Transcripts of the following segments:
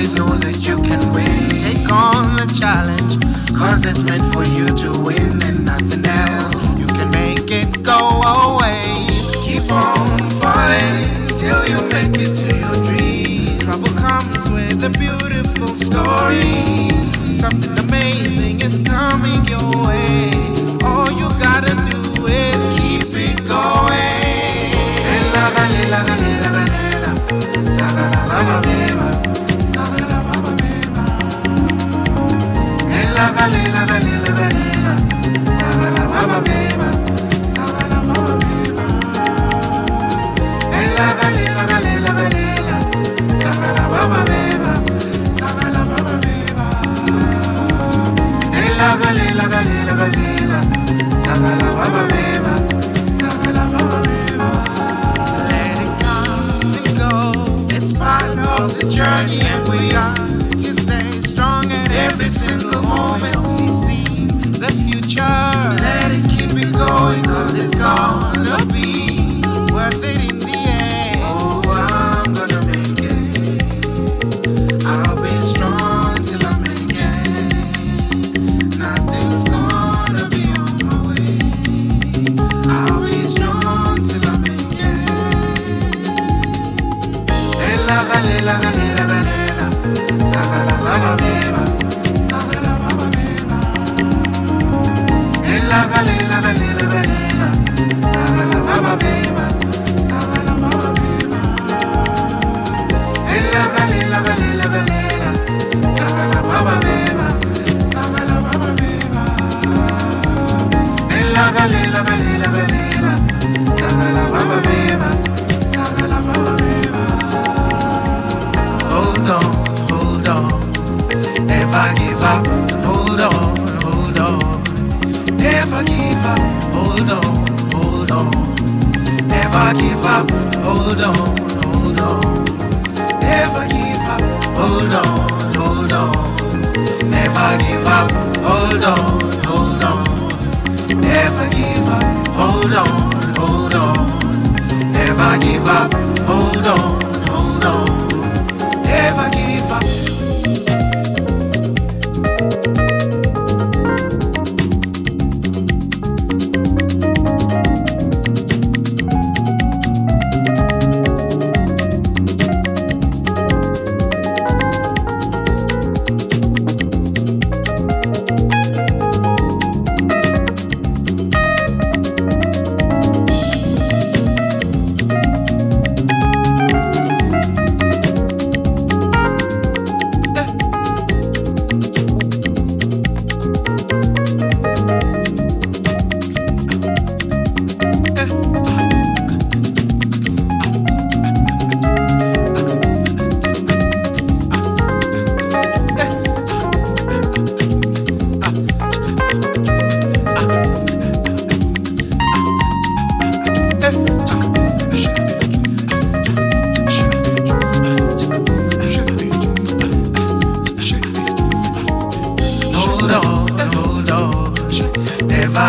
always know that you can win. Take on the challenge, cause it's meant for you to win and nothing else. You can make it go away. Keep on fighting till you make it to your dream. Trouble comes with a beautiful story. Something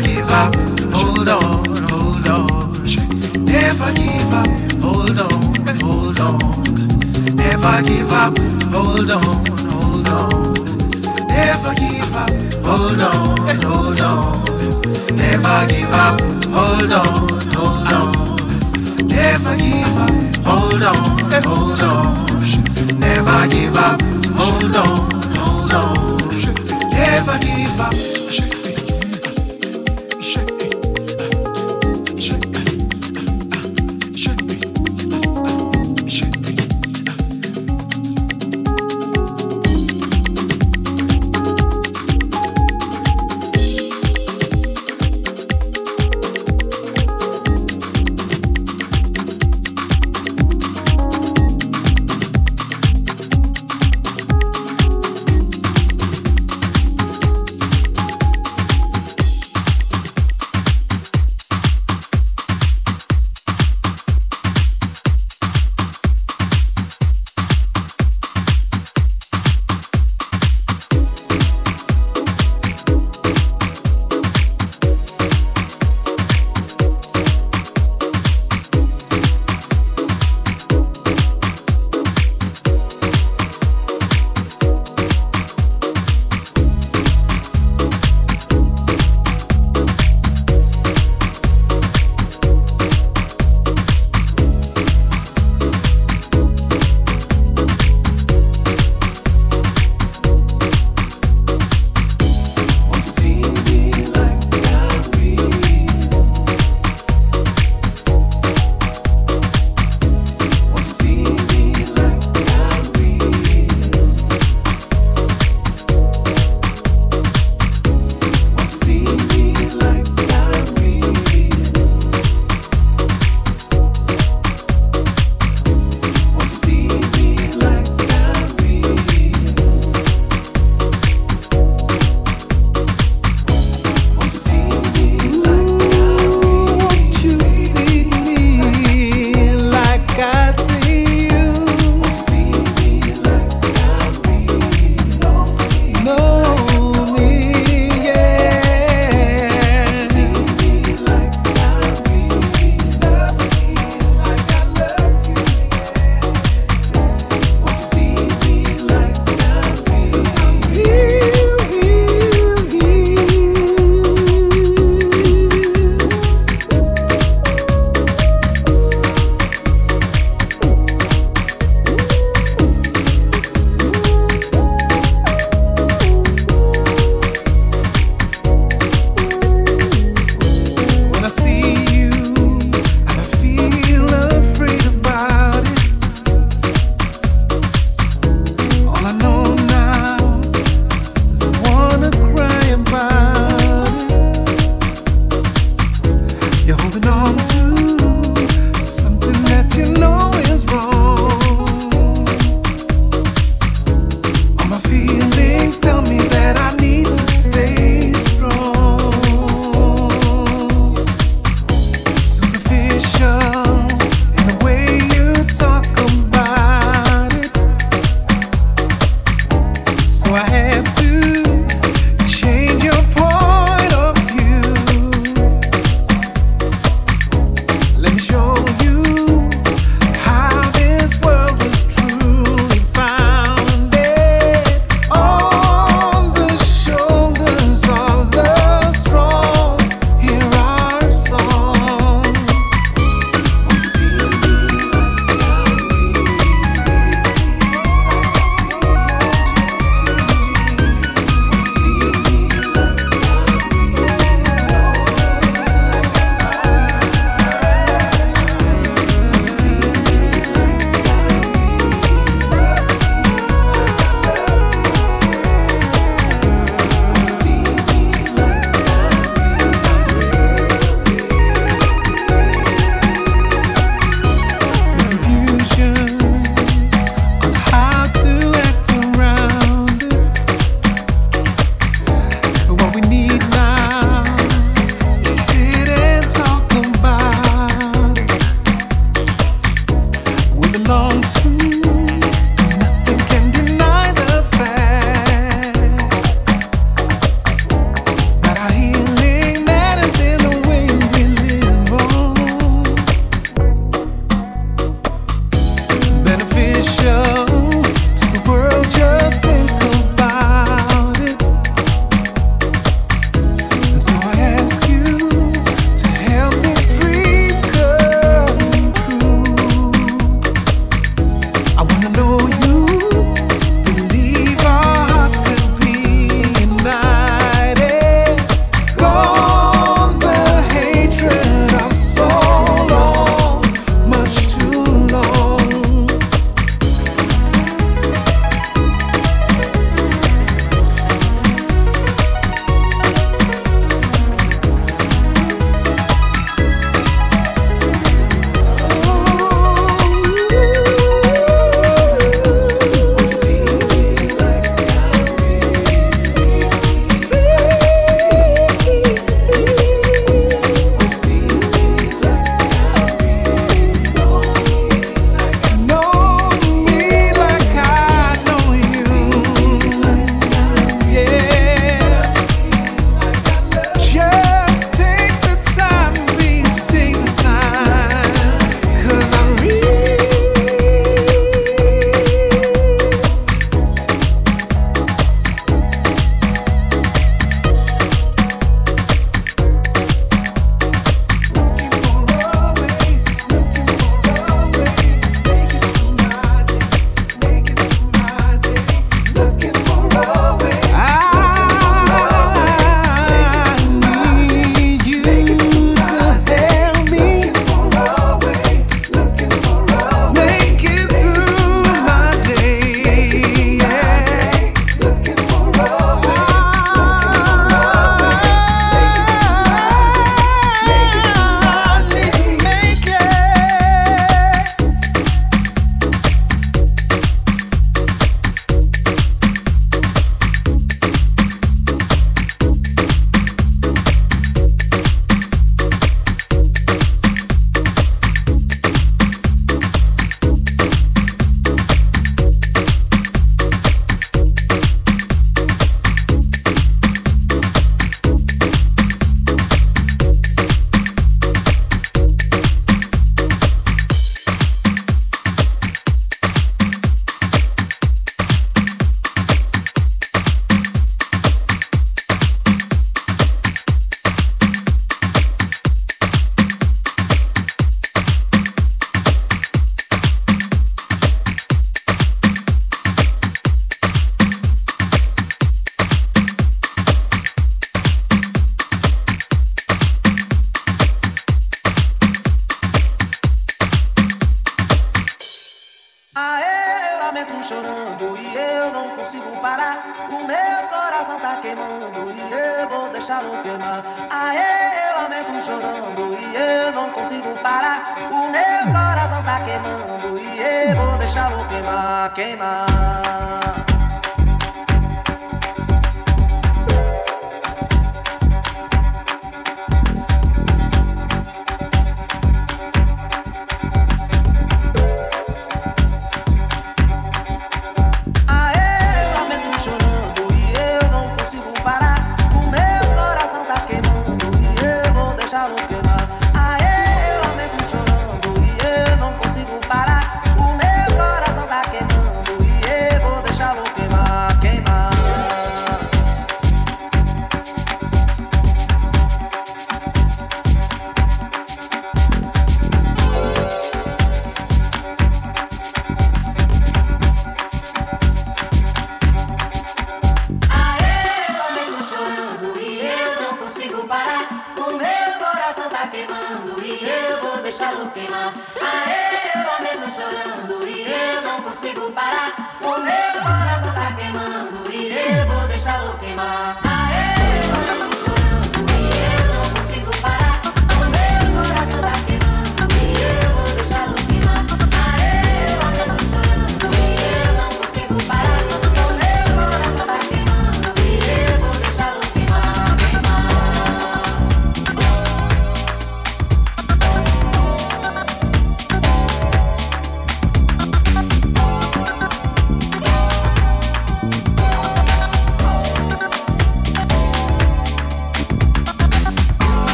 never give up. Hold on, hold on. Never give up. Hold on, hold on. Never give up. Hold on, hold on. Never give up. Hold on, hold on. Never give up. Hold on, hold on. Never give up. Hold on, hold on. Never give up. Hold on, hold on. Never give up.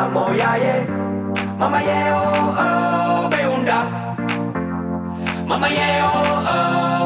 Mamo jaje, mama je o, oh, o oh, beunda. Mama je o, oh, o